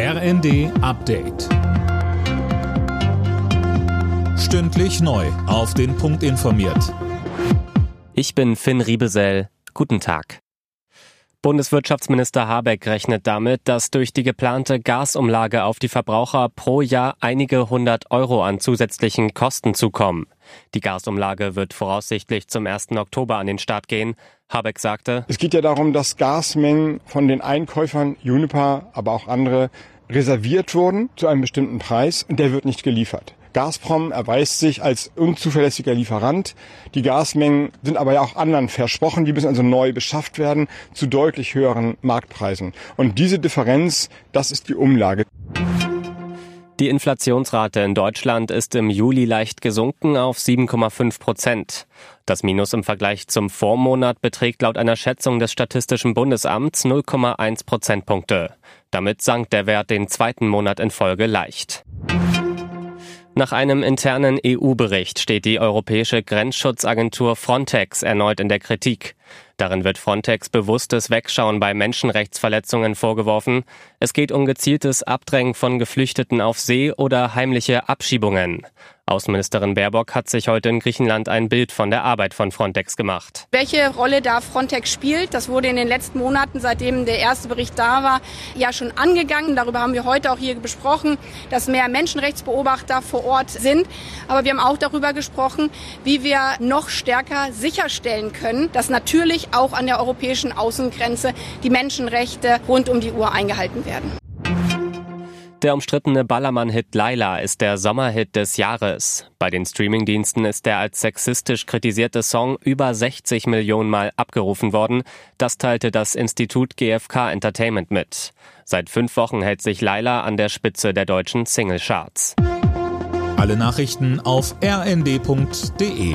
RND Update. Stündlich neu. Auf den Punkt informiert. Ich bin Finn Riebesell. Guten Tag. Bundeswirtschaftsminister Habeck rechnet damit, dass durch die geplante Gasumlage auf die Verbraucher pro Jahr einige hundert Euro an zusätzlichen Kosten zukommen. Die Gasumlage wird voraussichtlich zum 1. Oktober an den Start gehen. Habeck sagte, Es geht ja darum, dass Gasmengen von den Einkäufern, Juniper, aber auch andere, reserviert wurden zu einem bestimmten Preis und der wird nicht geliefert. Gazprom erweist sich als unzuverlässiger Lieferant. Die Gasmengen sind aber ja auch anderen versprochen. Die müssen also neu beschafft werden zu deutlich höheren Marktpreisen. Und diese Differenz, das ist die Umlage. Die Inflationsrate in Deutschland ist im Juli leicht gesunken auf 7,5 Prozent. Das Minus im Vergleich zum Vormonat beträgt laut einer Schätzung des Statistischen Bundesamts 0,1 Prozentpunkte. Damit sank der Wert den zweiten Monat in Folge leicht. Nach einem internen EU-Bericht steht die europäische Grenzschutzagentur Frontex erneut in der Kritik. Darin wird Frontex bewusstes Wegschauen bei Menschenrechtsverletzungen vorgeworfen. Es geht um gezieltes Abdrängen von Geflüchteten auf See oder heimliche Abschiebungen. Außenministerin Baerbock hat sich heute in Griechenland ein Bild von der Arbeit von Frontex gemacht. Welche Rolle da Frontex spielt, das wurde in den letzten Monaten, seitdem der erste Bericht da war, ja schon angegangen. Darüber haben wir heute auch hier besprochen, dass mehr Menschenrechtsbeobachter vor Ort sind. Aber wir haben auch darüber gesprochen, wie wir noch stärker sicherstellen können, dass natürlich auch an der europäischen Außengrenze die Menschenrechte rund um die Uhr eingehalten werden. Der umstrittene Ballermann-Hit Laila ist der Sommerhit des Jahres. Bei den Streamingdiensten ist der als sexistisch kritisierte Song über 60 Millionen Mal abgerufen worden. Das teilte das Institut GfK Entertainment mit. Seit fünf Wochen hält sich Laila an der Spitze der deutschen Singlecharts. Alle Nachrichten auf rnd.de